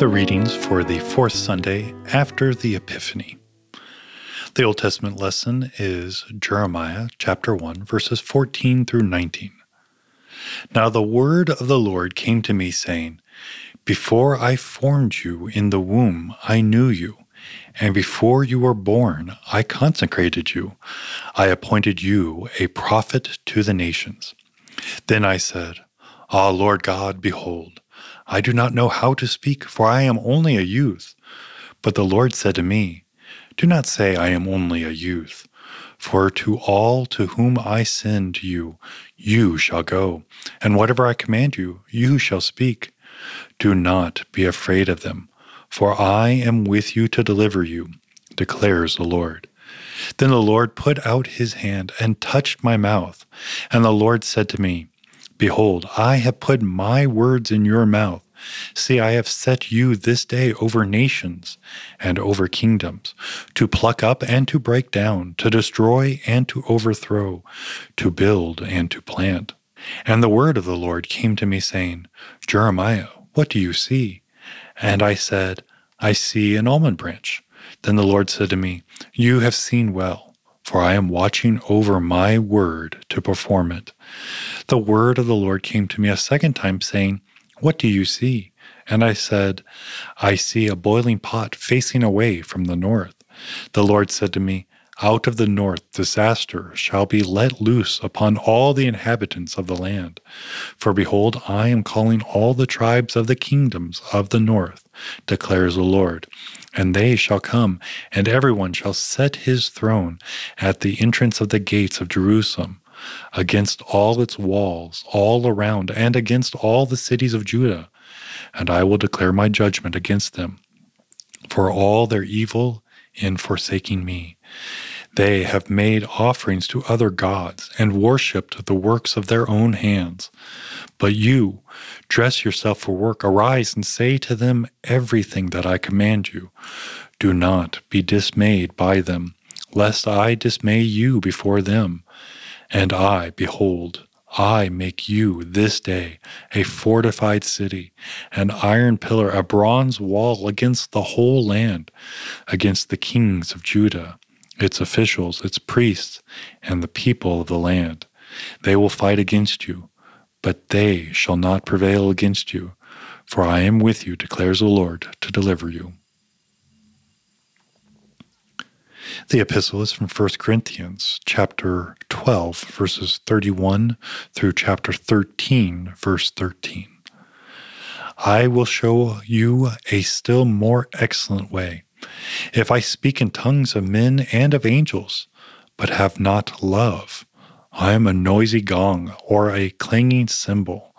the readings for the fourth Sunday after the Epiphany. The Old Testament lesson is Jeremiah chapter 1, verses 14 through 19. Now the word of the Lord came to me, saying, Before I formed you in the womb, I knew you, and before you were born, I consecrated you. I appointed you a prophet to the nations. Then I said, Ah, Lord God, behold, I do not know how to speak, for I am only a youth. But the Lord said to me, Do not say I am only a youth, for to all to whom I send you, you shall go, and whatever I command you, you shall speak. Do not be afraid of them, for I am with you to deliver you, declares the Lord. Then the Lord put out his hand and touched my mouth, and the Lord said to me, Behold, I have put my words in your mouth. See, I have set you this day over nations and over kingdoms, to pluck up and to break down, to destroy and to overthrow, to build and to plant. And the word of the Lord came to me, saying, Jeremiah, what do you see? And I said, I see an almond branch. Then the Lord said to me, You have seen well for I am watching over my word to perform it. The word of the Lord came to me a second time, saying, What do you see? And I said, I see a boiling pot facing away from the north. The Lord said to me, Out of the north disaster shall be let loose upon all the inhabitants of the land. For behold, I am calling all the tribes of the kingdoms of the north, declares the Lord and they shall come, and everyone shall set his throne at the entrance of the gates of Jerusalem, against all its walls, all around, and against all the cities of Judah. And I will declare my judgment against them for all their evil in forsaking me. They have made offerings to other gods and worshipped the works of their own hands. But you, dress yourself for work, arise and say to them everything that I command you. Do not be dismayed by them, lest I dismay you before them. And I, behold, I make you this day a fortified city, an iron pillar, a bronze wall against the whole land, against the kings of Judah its officials, its priests, and the people of the land. They will fight against you, but they shall not prevail against you, for I am with you, declares the Lord, to deliver you. The epistle is from 1 Corinthians chapter 12 verses 31 through chapter 13 verse 13. I will show you a still more excellent way. If I speak in tongues of men and of angels, but have not love, I am a noisy gong or a clanging cymbal.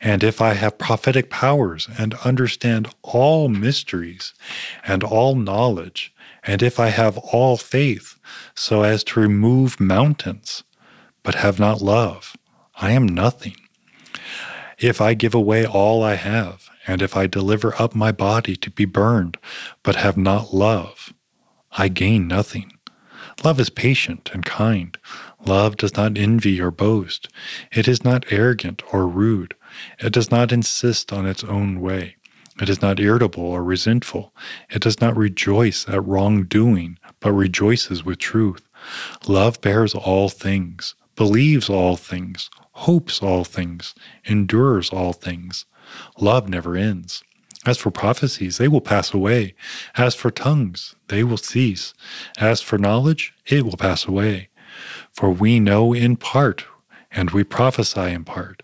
And if I have prophetic powers and understand all mysteries and all knowledge, and if I have all faith so as to remove mountains, but have not love, I am nothing. If I give away all I have, and if I deliver up my body to be burned, but have not love, I gain nothing. Love is patient and kind. Love does not envy or boast. It is not arrogant or rude. It does not insist on its own way. It is not irritable or resentful. It does not rejoice at wrongdoing, but rejoices with truth. Love bears all things, believes all things, hopes all things, endures all things. Love never ends. As for prophecies, they will pass away. As for tongues, they will cease. As for knowledge, it will pass away. For we know in part, and we prophesy in part.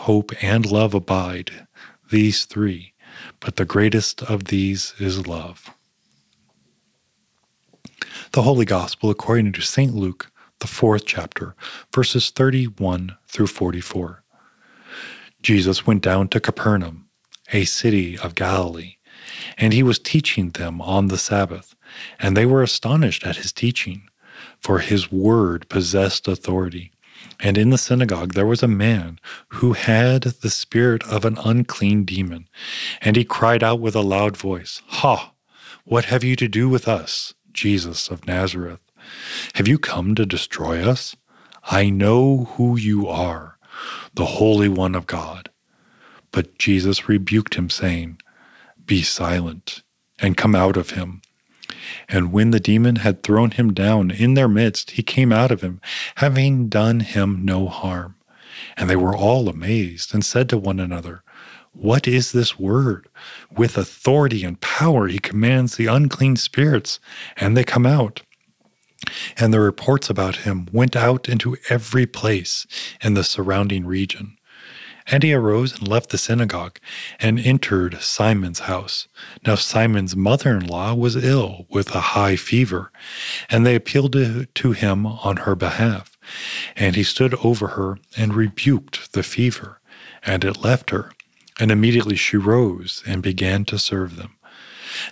hope, and love abide, these three, but the greatest of these is love. The Holy Gospel according to St. Luke the fourth chapter, verses 31 through 44. Jesus went down to Capernaum, a city of Galilee, and he was teaching them on the Sabbath. And they were astonished at his teaching, for his word possessed authority. And in the synagogue there was a man who had the spirit of an unclean demon, and he cried out with a loud voice, Ha! What have you to do with us, Jesus of Nazareth? Have you come to destroy us? I know who you are, the Holy One of God. But Jesus rebuked him, saying, Be silent, and come out of him. And when the demon had thrown him down in their midst, he came out of him, having done him no harm. And they were all amazed, and said to one another, What is this word? With authority and power he commands the unclean spirits, and they come out. And the reports about him went out into every place in the surrounding region. And he arose and left the synagogue and entered Simon's house. Now Simon's mother in law was ill with a high fever, and they appealed to, him on her behalf. And he stood over her and rebuked the fever, and it left her. And immediately she rose and began to serve them.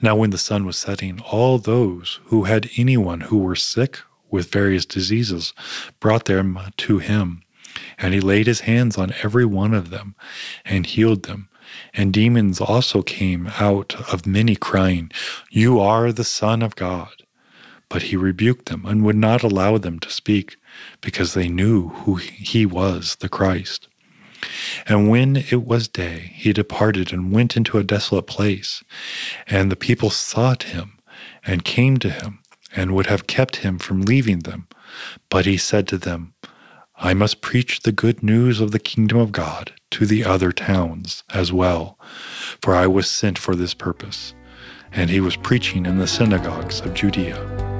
Now, when the sun was setting, all those who had anyone who were sick with various diseases brought them to him and he laid his hands on every one of them and healed them. And demons also came out of many, crying, You are the Son of God. But he rebuked them and would not allow them to speak, because they knew who he was, the Christ. And when it was day, he departed and went into a desolate place. And the people sought him and came to him and would have kept him from leaving them. But he said to them, I must preach the good news of the kingdom of God to the other towns as well, for I was sent for this purpose. And he was preaching in the synagogues of Judea.